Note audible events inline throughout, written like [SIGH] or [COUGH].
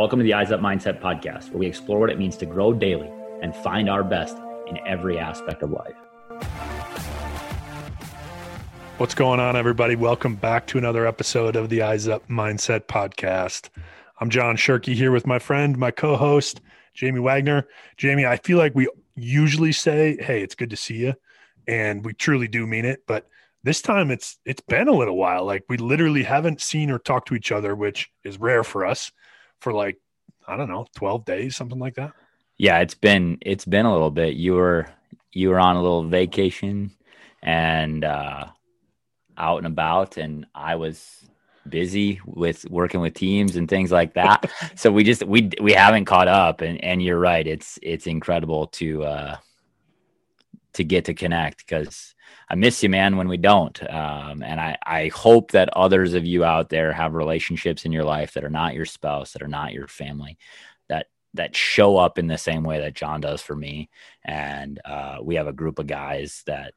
Welcome to the Eyes Up Mindset podcast, where we explore what it means to grow daily and find our best in every aspect of life. What's going on, everybody? Welcome back to another episode of the Eyes Up Mindset podcast. I'm John Shirky here with my friend, my co host, Jamie Wagner. Jamie, I feel like we usually say, Hey, it's good to see you. And we truly do mean it. But this time it's it's been a little while. Like we literally haven't seen or talked to each other, which is rare for us for like I don't know, 12 days, something like that. Yeah, it's been it's been a little bit. You were you were on a little vacation and uh out and about and I was busy with working with teams and things like that. [LAUGHS] so we just we we haven't caught up and and you're right. It's it's incredible to uh to get to connect because I miss you, man, when we don't. Um, and I, I hope that others of you out there have relationships in your life that are not your spouse, that are not your family, that that show up in the same way that John does for me. And uh, we have a group of guys that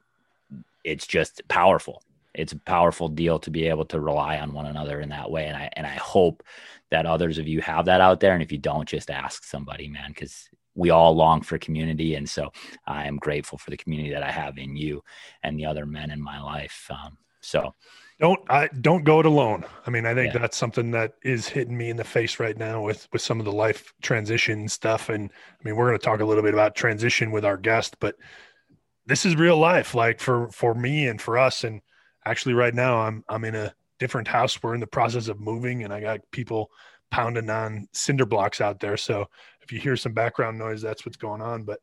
it's just powerful. It's a powerful deal to be able to rely on one another in that way. And I and I hope that others of you have that out there. And if you don't, just ask somebody, man, because we all long for community. And so I am grateful for the community that I have in you and the other men in my life. Um, so don't I don't go it alone. I mean, I think yeah. that's something that is hitting me in the face right now with with some of the life transition stuff. And I mean, we're going to talk a little bit about transition with our guest, but this is real life, like for for me and for us. And actually, right now, I'm I'm in a different house. We're in the process of moving, and I got people pounding on cinder blocks out there. So if you hear some background noise, that's what's going on. But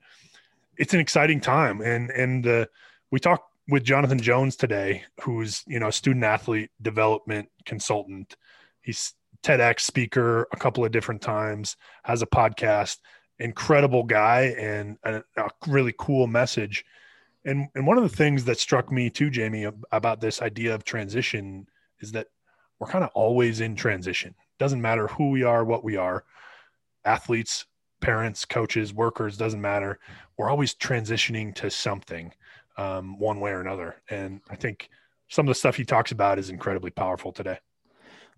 it's an exciting time, and and uh, we talked with Jonathan Jones today, who's you know a student athlete development consultant. He's TEDx speaker a couple of different times, has a podcast. Incredible guy and a, a really cool message. And and one of the things that struck me too, Jamie, about this idea of transition is that we're kind of always in transition. Doesn't matter who we are, what we are, athletes, parents, coaches, workers, doesn't matter. We're always transitioning to something um, one way or another. And I think some of the stuff he talks about is incredibly powerful today.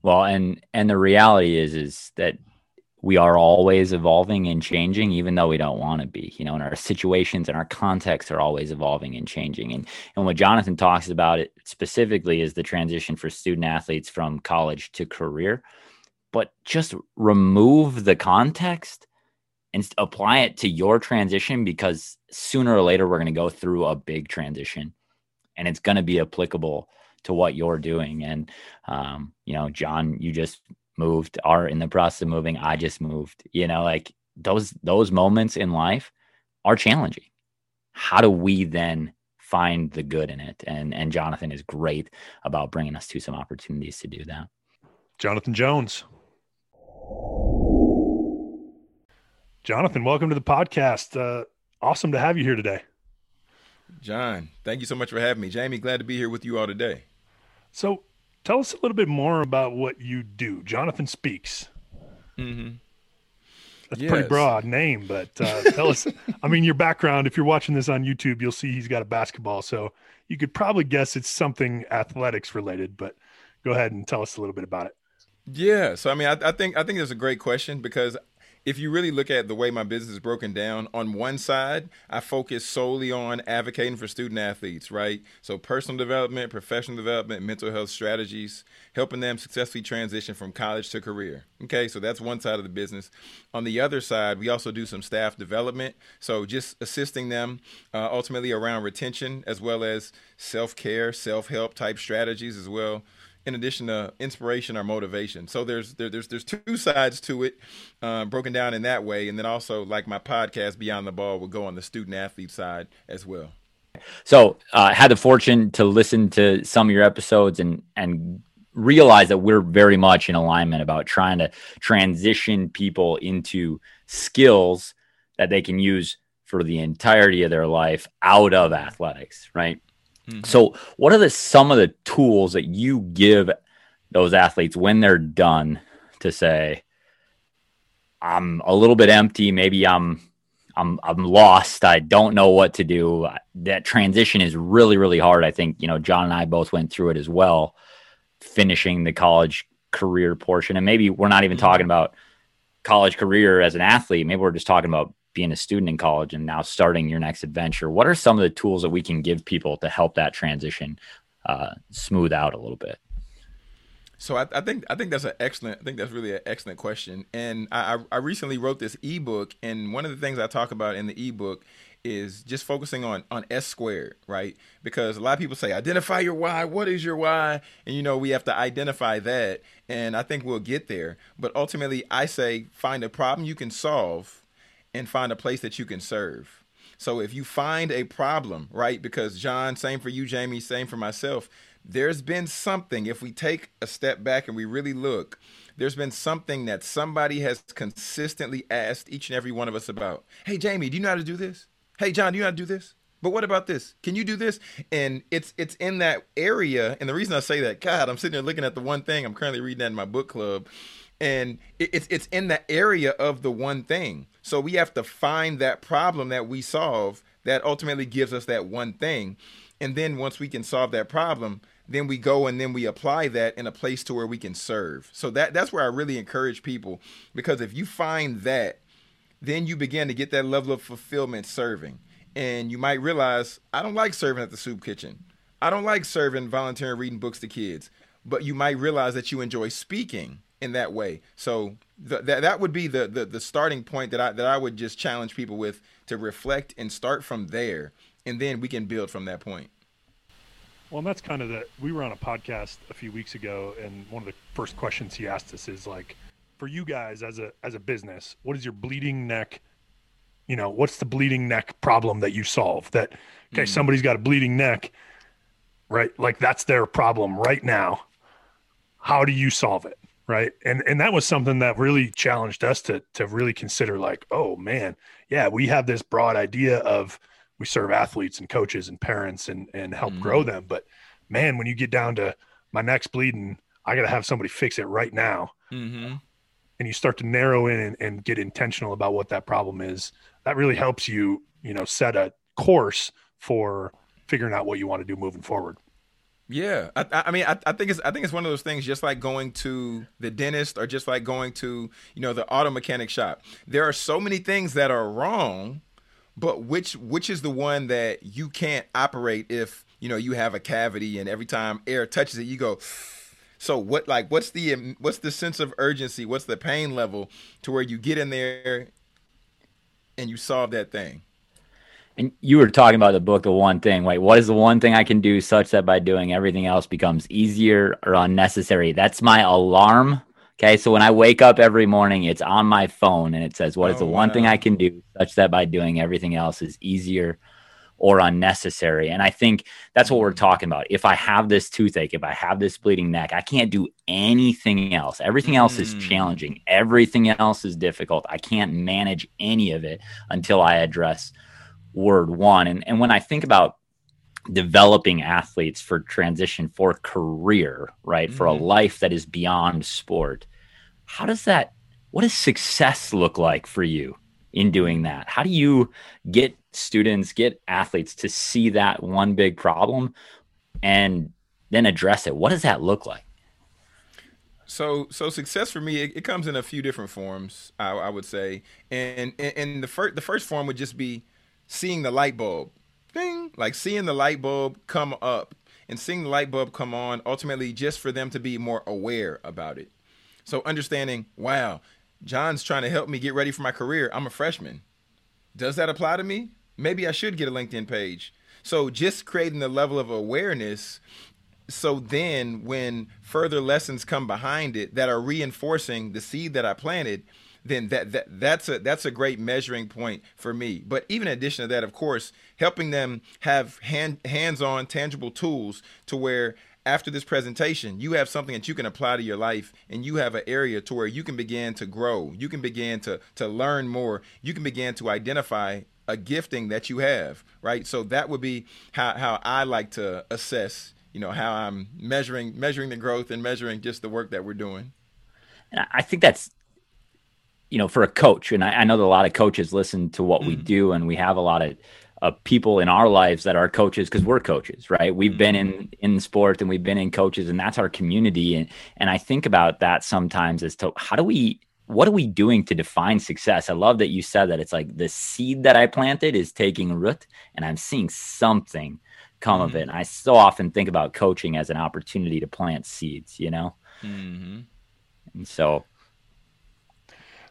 Well, and and the reality is is that we are always evolving and changing, even though we don't want to be. You know, and our situations and our contexts are always evolving and changing. And and what Jonathan talks about it specifically is the transition for student athletes from college to career but just remove the context and apply it to your transition because sooner or later we're going to go through a big transition and it's going to be applicable to what you're doing. And um, you know john you just moved are in the process of moving i just moved you know like those those moments in life are challenging. How do we then find the good in it? And and jonathan is great about bringing us to some opportunities to do that. Jonathan jones Jonathan, welcome to the podcast. Uh, awesome to have you here today. John, thank you so much for having me. Jamie, glad to be here with you all today. So, tell us a little bit more about what you do. Jonathan Speaks. Mm-hmm. That's yes. a pretty broad name, but uh, tell us. [LAUGHS] I mean, your background. If you're watching this on YouTube, you'll see he's got a basketball, so you could probably guess it's something athletics related. But go ahead and tell us a little bit about it. Yeah, so I mean, I, I think I think it's a great question because if you really look at the way my business is broken down, on one side, I focus solely on advocating for student athletes, right? So personal development, professional development, mental health strategies, helping them successfully transition from college to career. Okay, so that's one side of the business. On the other side, we also do some staff development, so just assisting them uh, ultimately around retention as well as self care, self help type strategies as well in addition to inspiration or motivation. So there's there, there's there's two sides to it, uh, broken down in that way, and then also like my podcast Beyond the Ball will go on the student athlete side as well. So I uh, had the fortune to listen to some of your episodes and and realize that we're very much in alignment about trying to transition people into skills that they can use for the entirety of their life out of athletics, right? Mm-hmm. So, what are the some of the tools that you give those athletes when they're done to say, "I'm a little bit empty. Maybe I'm I'm I'm lost. I don't know what to do." That transition is really really hard. I think you know John and I both went through it as well, finishing the college career portion, and maybe we're not even mm-hmm. talking about college career as an athlete, maybe we're just talking about being a student in college and now starting your next adventure. What are some of the tools that we can give people to help that transition uh, smooth out a little bit? So I, I, think I think that's an excellent. I think that's really an excellent question. And I, I recently wrote this ebook, and one of the things I talk about in the ebook is just focusing on on S squared, right? Because a lot of people say identify your why. What is your why? And you know we have to identify that, and I think we'll get there. But ultimately, I say find a problem you can solve, and find a place that you can serve. So if you find a problem, right? Because John, same for you, Jamie, same for myself. There's been something. If we take a step back and we really look, there's been something that somebody has consistently asked each and every one of us about. Hey, Jamie, do you know how to do this? Hey, John, do you know how to do this? But what about this? Can you do this? And it's it's in that area. And the reason I say that, God, I'm sitting there looking at the one thing I'm currently reading that in my book club, and it's it's in the area of the one thing. So we have to find that problem that we solve that ultimately gives us that one thing, and then once we can solve that problem, then we go and then we apply that in a place to where we can serve. So that that's where I really encourage people because if you find that then you begin to get that level of fulfillment serving. And you might realize, I don't like serving at the soup kitchen. I don't like serving, volunteering, reading books to kids. But you might realize that you enjoy speaking in that way. So th- that that would be the, the the starting point that I that I would just challenge people with to reflect and start from there, and then we can build from that point. Well, and that's kind of the. We were on a podcast a few weeks ago, and one of the first questions he asked us is like, for you guys as a as a business, what is your bleeding neck? You know, what's the bleeding neck problem that you solve? That okay, mm. somebody's got a bleeding neck, right? Like that's their problem right now. How do you solve it? Right. And and that was something that really challenged us to to really consider like, oh man, yeah, we have this broad idea of we serve athletes and coaches and parents and and help mm. grow them. But man, when you get down to my neck's bleeding, I gotta have somebody fix it right now. Mm-hmm and you start to narrow in and, and get intentional about what that problem is, that really helps you, you know, set a course for figuring out what you want to do moving forward. Yeah, I, I mean, I, I, think it's I think it's one of those things, just like going to the dentist or just like going to you know the auto mechanic shop. There are so many things that are wrong, but which which is the one that you can't operate if you know you have a cavity and every time air touches it, you go [SIGHS] so what like what's the what's the sense of urgency? What's the pain level to where you get in there and you solve that thing? And you were talking about the book, the one thing. Wait, what is the one thing I can do such that by doing everything else becomes easier or unnecessary? That's my alarm. Okay, so when I wake up every morning, it's on my phone and it says, "What is oh, the one wow. thing I can do such that by doing everything else is easier or unnecessary. And I think that's what we're mm. talking about. If I have this toothache, if I have this bleeding neck, I can't do anything else. Everything else is mm. challenging. Everything else is difficult. I can't manage any of it until I address word one. And, and when I think about developing athletes for transition for career, right? Mm-hmm. For a mm-hmm. life that is beyond sport. How does that what does success look like for you in doing that? How do you get students, get athletes to see that one big problem and then address it. What does that look like? So, so success for me, it, it comes in a few different forms. I, I would say, and, and and the first the first form would just be seeing the light bulb, thing, like seeing the light bulb come up and seeing the light bulb come on. Ultimately, just for them to be more aware about it. So, understanding, wow, John's trying to help me get ready for my career. I'm a freshman. Does that apply to me? Maybe I should get a LinkedIn page. So just creating the level of awareness so then when further lessons come behind it that are reinforcing the seed that I planted, then that, that that's a that's a great measuring point for me. But even in addition to that, of course, helping them have hand hands-on tangible tools to where after this presentation, you have something that you can apply to your life and you have an area to where you can begin to grow. You can begin to to learn more. You can begin to identify a gifting that you have, right? So that would be how, how I like to assess, you know, how I'm measuring measuring the growth and measuring just the work that we're doing. And I think that's, you know, for a coach, and I, I know that a lot of coaches listen to what mm. we do, and we have a lot of uh, people in our lives that are coaches because we're coaches, right? We've mm. been in mm-hmm. in sport and we've been in coaches, and that's our community. And and I think about that sometimes as to how do we what are we doing to define success? I love that you said that it's like the seed that I planted is taking root and I'm seeing something come mm-hmm. of it. And I so often think about coaching as an opportunity to plant seeds, you know? Mm-hmm. And so.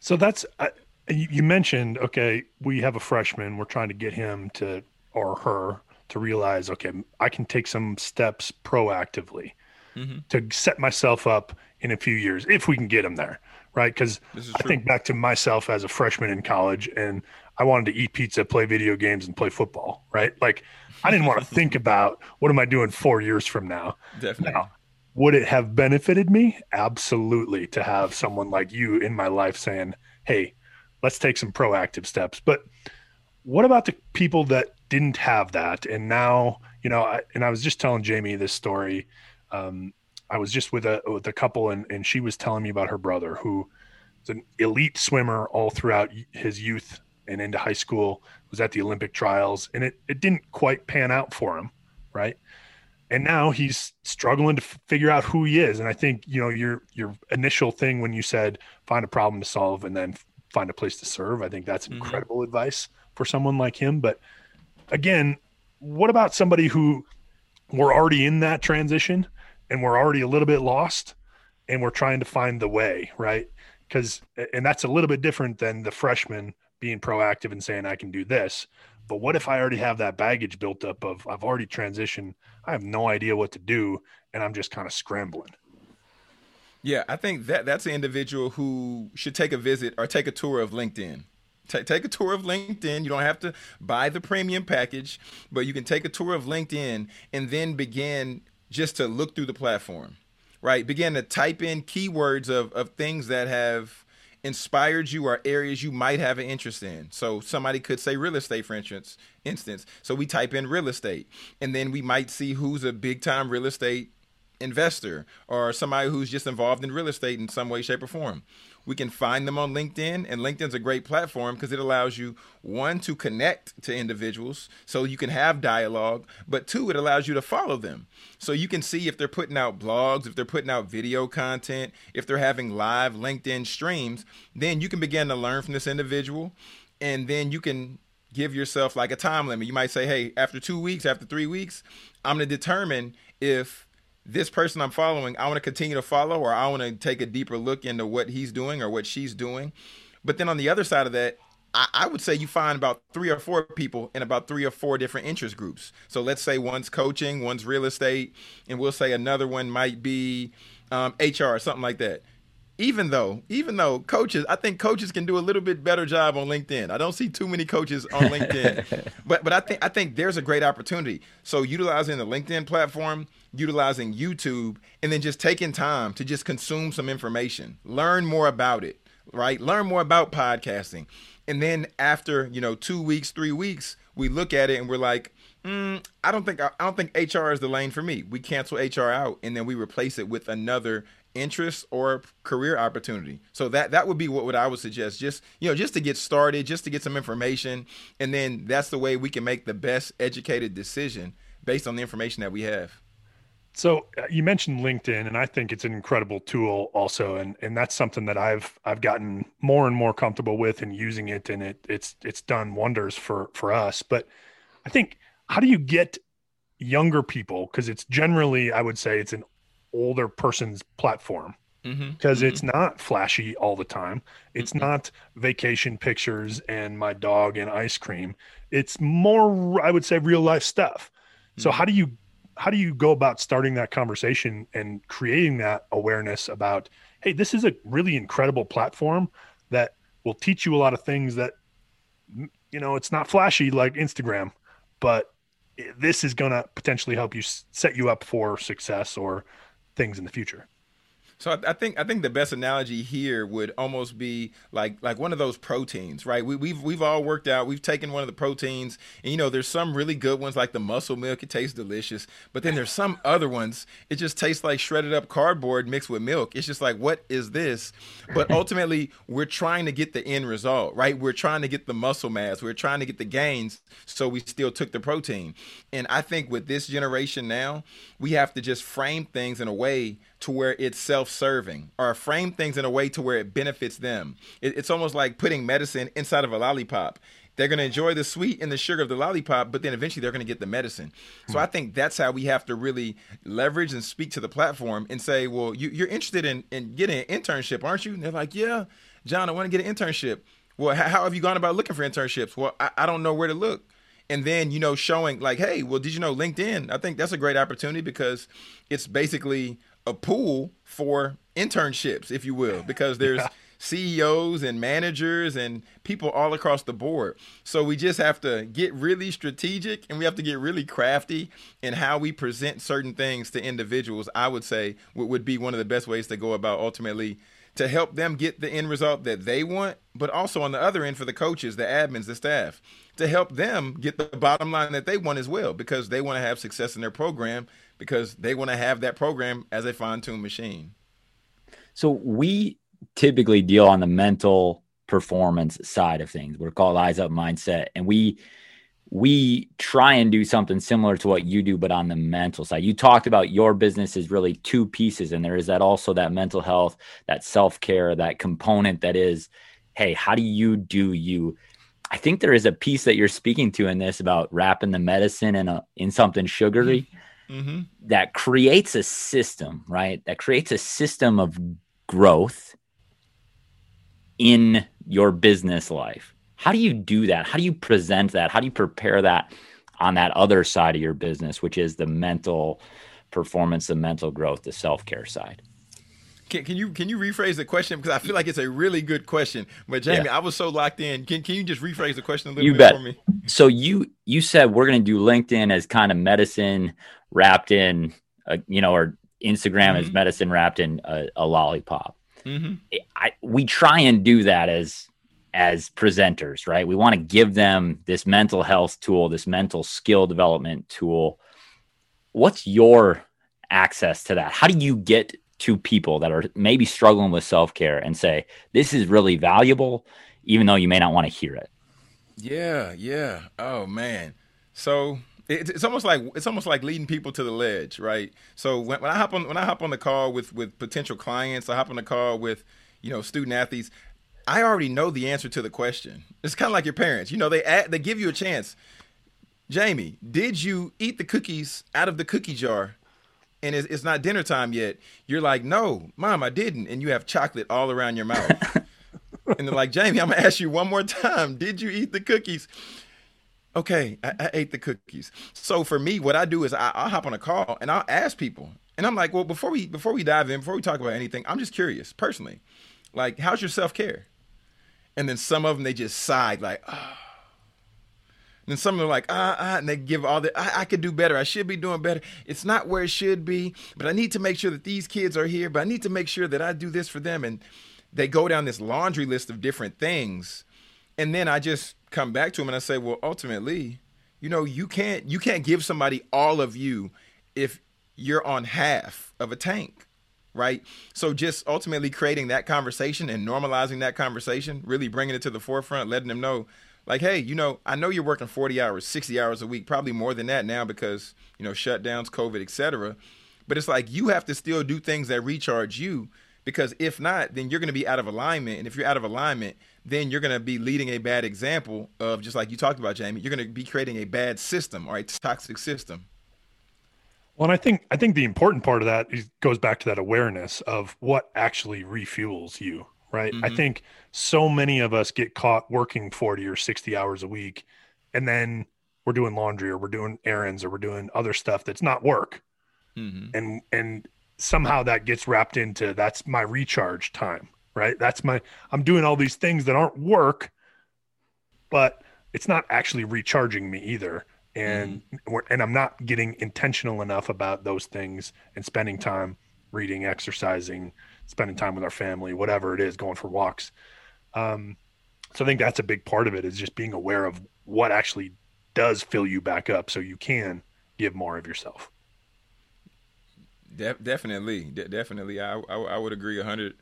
So that's, uh, you mentioned, okay, we have a freshman. We're trying to get him to, or her, to realize, okay, I can take some steps proactively mm-hmm. to set myself up in a few years if we can get him there right? Because I think back to myself as a freshman in college, and I wanted to eat pizza, play video games, and play football, right? Like I didn't want to [LAUGHS] think about what am I doing four years from now. Definitely. Now, would it have benefited me? Absolutely, to have someone like you in my life saying, "Hey, let's take some proactive steps." But what about the people that didn't have that, and now you know? I, and I was just telling Jamie this story. Um, I was just with a with a couple, and and she was telling me about her brother who was an elite swimmer all throughout his youth and into high school. Was at the Olympic trials, and it it didn't quite pan out for him, right? And now he's struggling to f- figure out who he is. And I think you know your your initial thing when you said find a problem to solve and then find a place to serve. I think that's mm-hmm. incredible mm-hmm. advice for someone like him. But again, what about somebody who we're already in that transition? And we're already a little bit lost and we're trying to find the way, right? Because, and that's a little bit different than the freshman being proactive and saying, I can do this. But what if I already have that baggage built up of I've already transitioned, I have no idea what to do, and I'm just kind of scrambling? Yeah, I think that that's an individual who should take a visit or take a tour of LinkedIn. T- take a tour of LinkedIn. You don't have to buy the premium package, but you can take a tour of LinkedIn and then begin just to look through the platform, right? Begin to type in keywords of, of things that have inspired you or areas you might have an interest in. So somebody could say real estate, for instance. Instance. So we type in real estate, and then we might see who's a big time real estate investor or somebody who's just involved in real estate in some way, shape, or form. We can find them on LinkedIn, and LinkedIn's a great platform because it allows you one to connect to individuals so you can have dialogue, but two, it allows you to follow them. So you can see if they're putting out blogs, if they're putting out video content, if they're having live LinkedIn streams, then you can begin to learn from this individual and then you can give yourself like a time limit. You might say, "Hey, after 2 weeks, after 3 weeks, I'm going to determine if this person I'm following, I want to continue to follow, or I want to take a deeper look into what he's doing or what she's doing. But then on the other side of that, I, I, would say you find about three or four people in about three or four different interest groups. So let's say one's coaching, one's real estate, and we'll say another one might be um, HR or something like that. Even though, even though coaches, I think coaches can do a little bit better job on LinkedIn. I don't see too many coaches on LinkedIn, [LAUGHS] but but I think I think there's a great opportunity. So utilizing the LinkedIn platform, utilizing YouTube, and then just taking time to just consume some information, learn more about it, right? Learn more about podcasting. And then after, you know, two weeks, three weeks, we look at it and we're like, mm, I don't think I don't think HR is the lane for me. We cancel HR out and then we replace it with another interest or career opportunity. So that that would be what, what I would suggest. Just you know, just to get started, just to get some information, and then that's the way we can make the best educated decision based on the information that we have. So uh, you mentioned LinkedIn, and I think it's an incredible tool also, and and that's something that I've I've gotten more and more comfortable with and using it, and it it's it's done wonders for for us. But I think how do you get younger people because it's generally I would say it's an older person's platform because mm-hmm. mm-hmm. it's not flashy all the time. It's mm-hmm. not vacation pictures and my dog and ice cream. It's more I would say real life stuff. So mm-hmm. how do you how do you go about starting that conversation and creating that awareness about hey this is a really incredible platform that will teach you a lot of things that you know it's not flashy like instagram but this is going to potentially help you set you up for success or things in the future so I, think I think the best analogy here would almost be like like one of those proteins, right? We, we've we've all worked out. We've taken one of the proteins, and you know, there's some really good ones like the muscle milk. It tastes delicious, but then there's some other ones. It just tastes like shredded up cardboard mixed with milk. It's just like, what is this? But [LAUGHS] ultimately, we're trying to get the end result, right? We're trying to get the muscle mass. We're trying to get the gains. So we still took the protein. And I think with this generation now, we have to just frame things in a way to where it's self-serving or frame things in a way to where it benefits them. It, it's almost like putting medicine inside of a lollipop. They're going to enjoy the sweet and the sugar of the lollipop, but then eventually they're going to get the medicine. So I hmm. think that's how we have to really leverage and speak to the platform and say, well, you, are interested in, in getting an internship, aren't you? And they're like, yeah, John, I want to get an internship. Well, how, how have you gone about looking for internships? Well, I, I don't know where to look and then you know showing like hey well did you know linkedin i think that's a great opportunity because it's basically a pool for internships if you will because there's yeah. CEOs and managers and people all across the board. So we just have to get really strategic and we have to get really crafty in how we present certain things to individuals. I would say would be one of the best ways to go about ultimately to help them get the end result that they want, but also on the other end for the coaches, the admins, the staff, to help them get the bottom line that they want as well because they want to have success in their program because they want to have that program as a fine-tuned machine. So we typically deal on the mental performance side of things. We're called eyes up mindset, and we we try and do something similar to what you do, but on the mental side. You talked about your business is really two pieces, and there is that also that mental health, that self care, that component that is, hey, how do you do you? I think there is a piece that you're speaking to in this about wrapping the medicine in a in something sugary. Mm-hmm. Mm-hmm. That creates a system, right? That creates a system of growth in your business life. How do you do that? How do you present that? How do you prepare that on that other side of your business, which is the mental performance, the mental growth, the self care side? Can, can, you can you rephrase the question because I feel like it's a really good question. But Jamie, yeah. I was so locked in. Can can you just rephrase the question a little you bit bet. for me? So you you said we're going to do LinkedIn as kind of medicine wrapped in, a, you know, or Instagram mm-hmm. as medicine wrapped in a, a lollipop. Mm-hmm. I, we try and do that as as presenters, right? We want to give them this mental health tool, this mental skill development tool. What's your access to that? How do you get to people that are maybe struggling with self care and say, this is really valuable, even though you may not want to hear it? Yeah, yeah. Oh, man. So it's almost like it's almost like leading people to the ledge, right? So when, when, I hop on when I hop on the call with with potential clients, I hop on the call with you know student athletes. I already know the answer to the question. It's kind of like your parents. You know, they add, they give you a chance. Jamie, did you eat the cookies out of the cookie jar? And it's, it's not dinner time yet. You're like, no, mom, I didn't. And you have chocolate all around your mouth. [LAUGHS] and they're like, Jamie, I'm gonna ask you one more time. Did you eat the cookies? Okay, I, I ate the cookies. So for me, what I do is I, I'll hop on a call and I'll ask people, and I'm like, well, before we before we dive in, before we talk about anything, I'm just curious, personally, like, how's your self care? And then some of them they just sighed like, ah. Oh. And then some of them are like, ah, ah, and they give all the, I, I could do better. I should be doing better. It's not where it should be, but I need to make sure that these kids are here, but I need to make sure that I do this for them. And they go down this laundry list of different things. And then I just come back to them and I say, well, ultimately, you know, you can't you can't give somebody all of you if you're on half of a tank right? So just ultimately creating that conversation and normalizing that conversation, really bringing it to the forefront, letting them know like, hey, you know, I know you're working 40 hours, 60 hours a week, probably more than that now because, you know, shutdowns, COVID, etc. But it's like you have to still do things that recharge you because if not, then you're going to be out of alignment. And if you're out of alignment, then you're going to be leading a bad example of just like you talked about, Jamie, you're going to be creating a bad system or a toxic system. Well, and I think I think the important part of that is, goes back to that awareness of what actually refuels you, right? Mm-hmm. I think so many of us get caught working 40 or 60 hours a week and then we're doing laundry or we're doing errands or we're doing other stuff that's not work. Mm-hmm. And and somehow that gets wrapped into that's my recharge time, right? That's my I'm doing all these things that aren't work, but it's not actually recharging me either and mm. and I'm not getting intentional enough about those things and spending time reading, exercising, spending time with our family, whatever it is, going for walks. Um, so I think that's a big part of it is just being aware of what actually does fill you back up, so you can give more of yourself. De- definitely, De- definitely, I, I, I would agree a hundred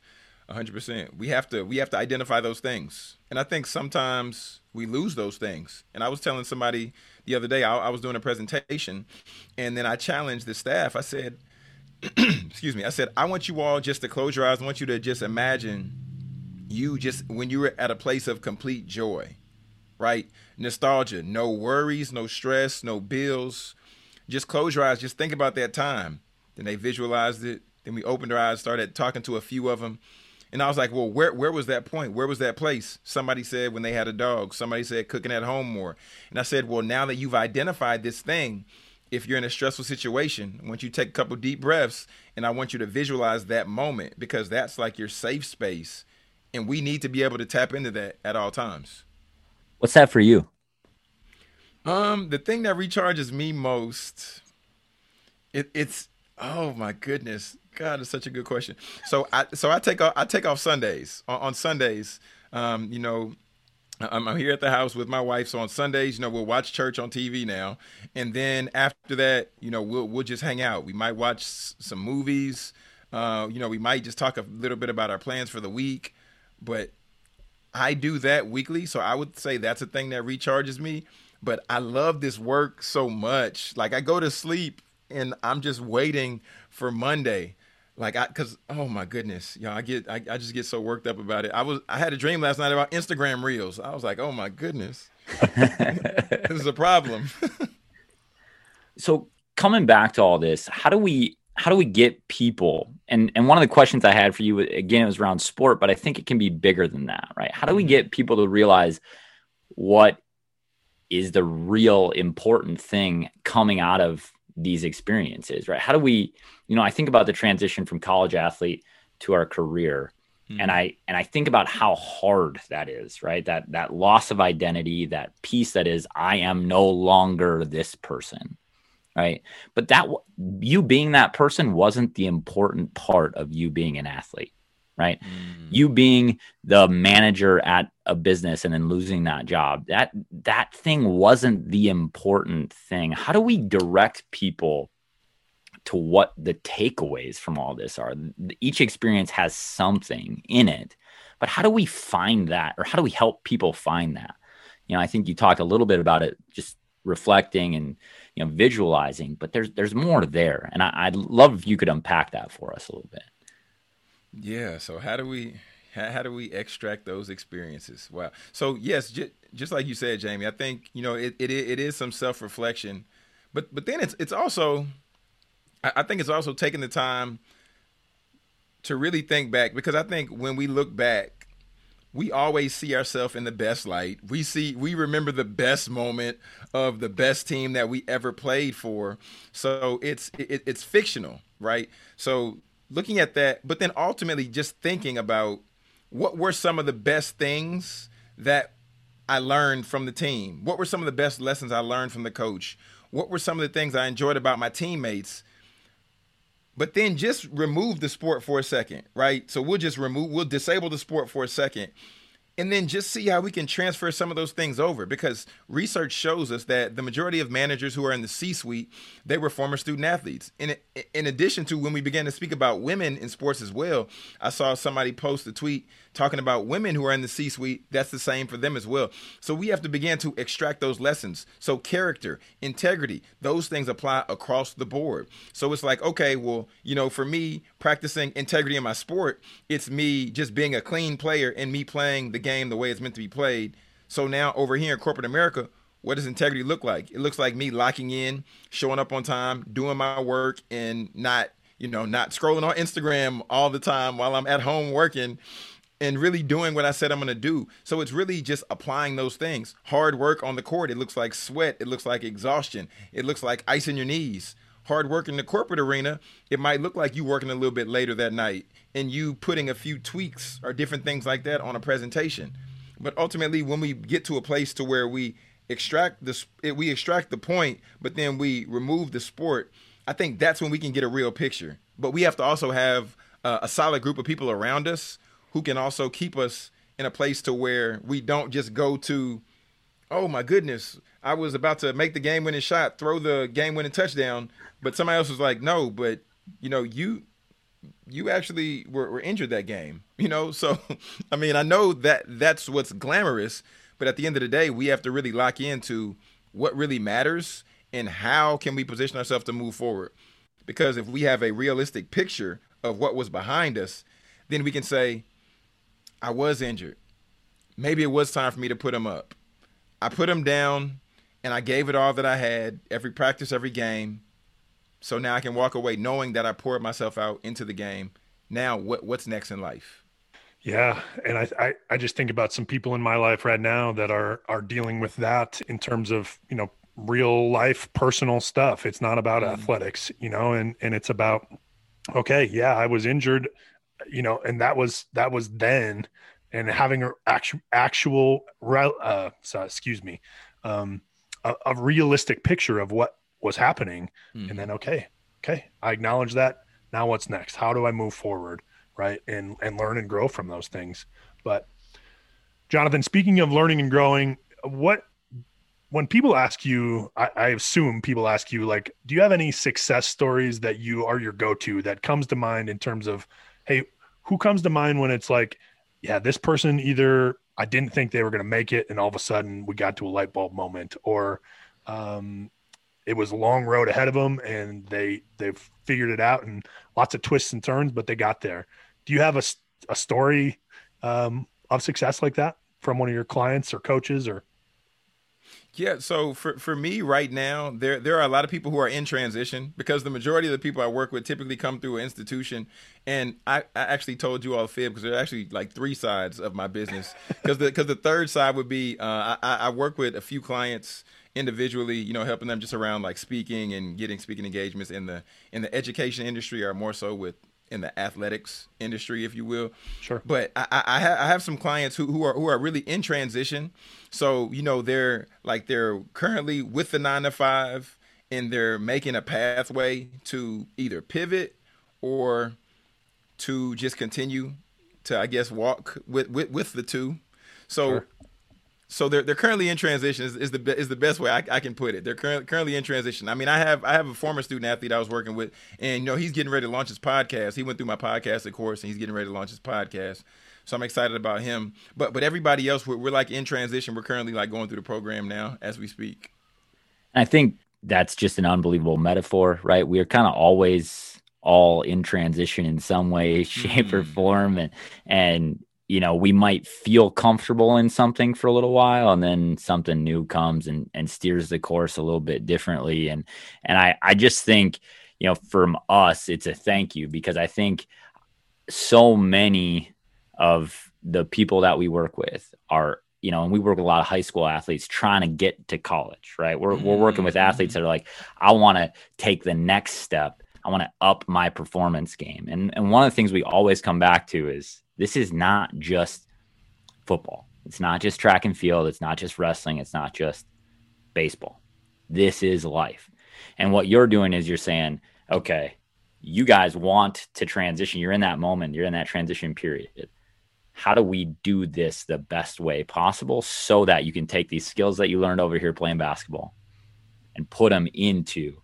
hundred percent. We have to we have to identify those things, and I think sometimes we lose those things. And I was telling somebody the other day, I, I was doing a presentation, and then I challenged the staff. I said, [CLEARS THROAT] excuse me, I said, I want you all just to close your eyes. I want you to just imagine you just when you were at a place of complete joy, right? Nostalgia, no worries, no stress, no bills. Just close your eyes. Just think about that time. Then they visualized it. Then we opened our eyes, started talking to a few of them. And I was like, well, where where was that point? Where was that place? Somebody said when they had a dog. Somebody said cooking at home more. And I said, well, now that you've identified this thing, if you're in a stressful situation, want you take a couple deep breaths and I want you to visualize that moment because that's like your safe space. And we need to be able to tap into that at all times. What's that for you? Um, the thing that recharges me most, it, it's oh my goodness, God, it's such a good question. So I so I take off I take off Sundays on, on Sundays. Um, you know, I'm, here at the house with my wife. So on Sundays, you know, we'll watch church on TV now, and then after that, you know, we'll we'll just hang out. We might watch s- some movies. Uh, you know, we might just talk a little bit about our plans for the week. But I do that weekly, so I would say that's a thing that recharges me. But I love this work so much. Like I go to sleep and I'm just waiting for Monday like I, cause oh my goodness, y'all, I get, I, I just get so worked up about it. I was, I had a dream last night about Instagram Reels. I was like, oh my goodness, [LAUGHS] this is a problem. [LAUGHS] so coming back to all this, how do we, how do we get people? And and one of the questions I had for you again, it was around sport, but I think it can be bigger than that, right? How do we mm-hmm. get people to realize what is the real important thing coming out of these experiences, right? How do we, you know, I think about the transition from college athlete to our career. Mm-hmm. And I and I think about how hard that is, right? That that loss of identity, that piece that is I am no longer this person. Right? But that you being that person wasn't the important part of you being an athlete right? Mm. You being the manager at a business and then losing that job, that that thing wasn't the important thing. How do we direct people to what the takeaways from all this are? Each experience has something in it, but how do we find that or how do we help people find that? You know, I think you talked a little bit about it just reflecting and you know visualizing but there's there's more there and I, would love if you could unpack that for us a little bit yeah. So how do we how, how do we extract those experiences? Wow. So yes, j- just like you said, Jamie, I think you know it it, it is some self reflection, but but then it's it's also I, I think it's also taking the time to really think back because I think when we look back we always see ourselves in the best light. We see we remember the best moment of the best team that we ever played for. So it's it, it's fictional, right? So looking at that, but then ultimately just thinking about what were some of the best things that I learned from the team? What were some of the best lessons I learned from the coach? What were some of the things I enjoyed about my teammates? But then just remove the sport for a second, right? So we'll just remove, we'll disable the sport for a second and then just see how we can transfer some of those things over because research shows us that the majority of managers who are in the C-suite they were former student athletes. In in addition to when we began to speak about women in sports as well I saw somebody post a tweet talking about women who are in the C suite, that's the same for them as well. So we have to begin to extract those lessons. So character, integrity, those things apply across the board. So it's like, okay, well, you know, for me, practicing integrity in my sport, it's me just being a clean player and me playing the game the way it's meant to be played. So now over here in corporate America, what does integrity look like? It looks like me locking in, showing up on time, doing my work, and not, you know, not scrolling on Instagram all the time while I'm at home working and really doing what I said I'm going to do. So it's really just applying those things. Hard work on the court, it looks like sweat, it looks like exhaustion, it looks like ice in your knees. Hard work in the corporate arena, it might look like you working a little bit later that night and you putting a few tweaks or different things like that on a presentation. But ultimately, when we get to a place to where we extract the we extract the point, but then we remove the sport, I think that's when we can get a real picture. But we have to also have a solid group of people around us who can also keep us in a place to where we don't just go to, oh my goodness, I was about to make the game winning shot, throw the game winning touchdown, but somebody else was like, no, but you know, you you actually were, were injured that game, [LAUGHS] you know. So, [LAUGHS] I mean, I know that that's what's glamorous, but at the end of the day, we have to really lock into what really matters and how can we position ourselves to move forward because if we have a realistic picture of what was behind us, then we can say, I was injured. Maybe it was time for me to put him up. I put him down and I gave it all that I had, every practice, every game. So now I can walk away knowing that I poured myself out into the game. Now, what what's next in life? Yeah, and I, I, I just think about some people in my life right now that are are dealing with that in terms of you know real life personal stuff. It's not about mm. athletics, you know, and and it's about okay, yeah, I was injured, you know, and that was that was then, and having an actual actual uh, so, excuse me, um, a, a, realistic picture of what was happening, mm. and then okay, okay, I acknowledge that. Now what's next? How do I move forward? Right, and and learn and grow from those things. But Jonathan, speaking of learning and growing, what when people ask you, I, I, assume people ask you, like, do you have any success stories that you are your go to that comes to mind in terms of, hey, who comes to mind when it's like, yeah, this person either I didn't think they were going to make it, and all of a sudden we got to a light bulb moment, or um, it was a long road ahead of them and they they've figured it out and lots of twists and turns, but they got there. Do you have a, a story um, of success like that from one of your clients or coaches or? Yeah, so for, for me right now, there there are a lot of people who are in transition because the majority of the people I work with typically come through an institution. And I, I actually told you all fib because there are actually like three sides of my business. [LAUGHS] Because the because the third side would be uh, I, I work with a few clients individually, you know, helping them just around like speaking and getting speaking engagements in the in the education industry or more so with in the athletics industry, if you will. Sure. But I, I, I have some clients who, who are who are really in transition. So you know they're like they're currently with the nine to five, and they're making a pathway to either pivot or to just continue to I guess walk with with, with the two. So sure so they're they're currently in transition is, is the is the best way I, I can put it. They're currently currently in transition. I mean, I have I have a former student athlete I was working with, and you know he's getting ready to launch his podcast. He went through my podcast, of course, and he's getting ready to launch his podcast. So I'm excited about him. But but everybody else, we're, we're like in transition. We're currently like going through the program now as we speak. I think that's just an unbelievable metaphor, right? We are kind of always all in transition in some way, [LAUGHS] shape, mm-hmm. or form, and and you know, we might feel comfortable in something for a little while and then something new comes and, and steers the course a little bit differently. And, and I, I just think, you know, from us, it's a thank you because I think so many of the people that we work with are, you know, and we work with a lot of high school athletes trying to get to college, right? We're, we're working with mm-hmm. athletes that are like, I want to take the next step. I want to up my performance game. And, and one of the things we always come back to is this is not just football. It's not just track and field. It's not just wrestling. It's not just baseball. This is life. And what you're doing is you're saying, okay, you guys want to transition. You're in that moment, you're in that transition period. How do we do this the best way possible so that you can take these skills that you learned over here playing basketball and put them into,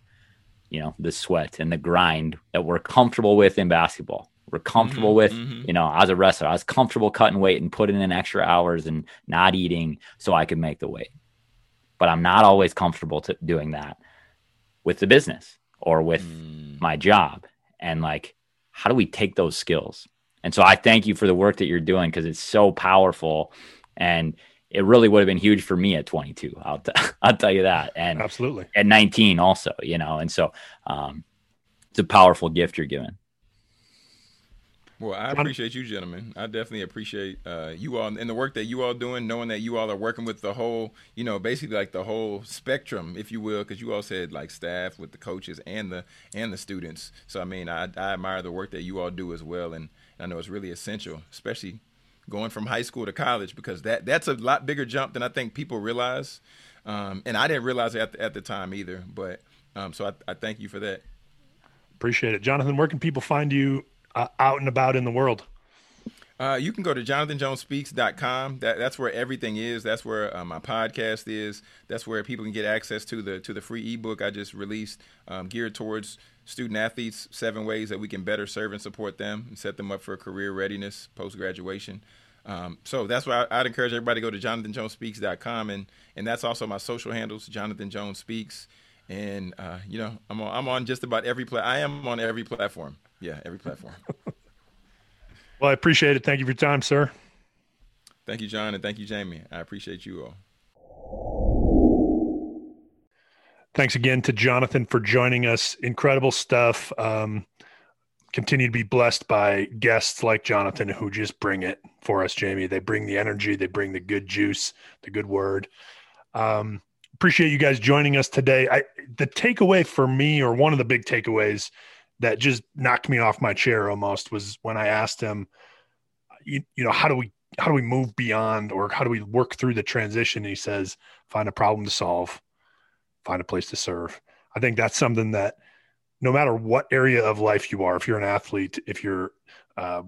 you know, the sweat and the grind that we're comfortable with in basketball? We're comfortable mm-hmm, with. Mm-hmm. You know, as a wrestler, I was comfortable cutting weight and putting in extra hours and not eating so I could make the weight. But I'm not always comfortable to doing that with the business or with mm. my job. And like, how do we take those skills? And so I thank you for the work that you're doing because it's so powerful. And it really would have been huge for me at 22. I'll, t- [LAUGHS] I'll tell you that. And absolutely at 19 also, you know, and so um, it's a powerful gift you're giving. Well, I appreciate you, gentlemen. I definitely appreciate uh, you all and the work that you all doing, knowing that you all are working with the whole, you know, basically like the whole spectrum, if you will, because you all said like staff with the coaches and the and the students. So I mean, I, I admire the work that you all do as well, and I know it's really essential, especially going from high school to college, because that that's a lot bigger jump than I think people realize, um, and I didn't realize it at the, at the time either. But um, so I, I thank you for that. Appreciate it, Jonathan. Where can people find you uh, out and about in the world? Uh, you can go to jonathanjonespeaks.com. That, that's where everything is. That's where uh, my podcast is. That's where people can get access to the to the free ebook I just released, um, geared towards student athletes. Seven ways that we can better serve and support them and set them up for career readiness post graduation. Um, so that's why I'd encourage everybody to go to jonathanjonespeaks.com and and that's also my social handles, Jonathan Jones Speaks. and uh, you know, I'm on, I'm on just about every pla- I am on every platform. Yeah, every platform. [LAUGHS] well, I appreciate it. Thank you for your time, sir. Thank you, John, and thank you, Jamie. I appreciate you all. Thanks again to Jonathan for joining us. Incredible stuff. Um, continue to be blessed by guests like Jonathan who just bring it for us, Jamie. They bring the energy, they bring the good juice, the good word. Um, appreciate you guys joining us today. I the takeaway for me, or one of the big takeaways that just knocked me off my chair almost, was when I asked him, you, you know, how do we how do we move beyond, or how do we work through the transition? And he says, find a problem to solve, find a place to serve. I think that's something that no matter what area of life you are, if you're an athlete, if you're uh,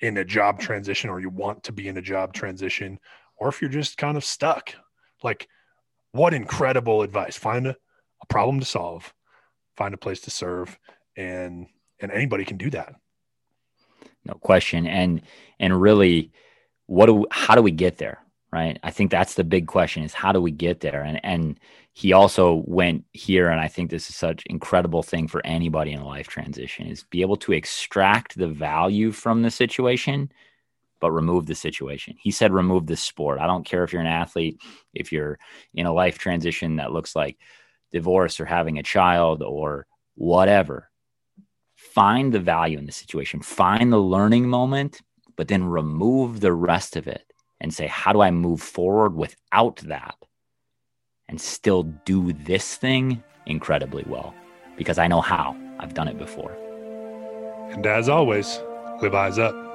in a job transition or you want to be in a job transition, or if you're just kind of stuck, like what incredible advice. Find a, a problem to solve, find a place to serve, and and anybody can do that. No question. And and really, what do how do we get there? Right. I think that's the big question is how do we get there? And and he also went here, and I think this is such incredible thing for anybody in a life transition is be able to extract the value from the situation but remove the situation. He said, remove the sport. I don't care if you're an athlete, if you're in a life transition that looks like divorce or having a child or whatever. Find the value in the situation, find the learning moment, but then remove the rest of it and say, how do I move forward without that and still do this thing incredibly well? Because I know how. I've done it before. And as always, live eyes up.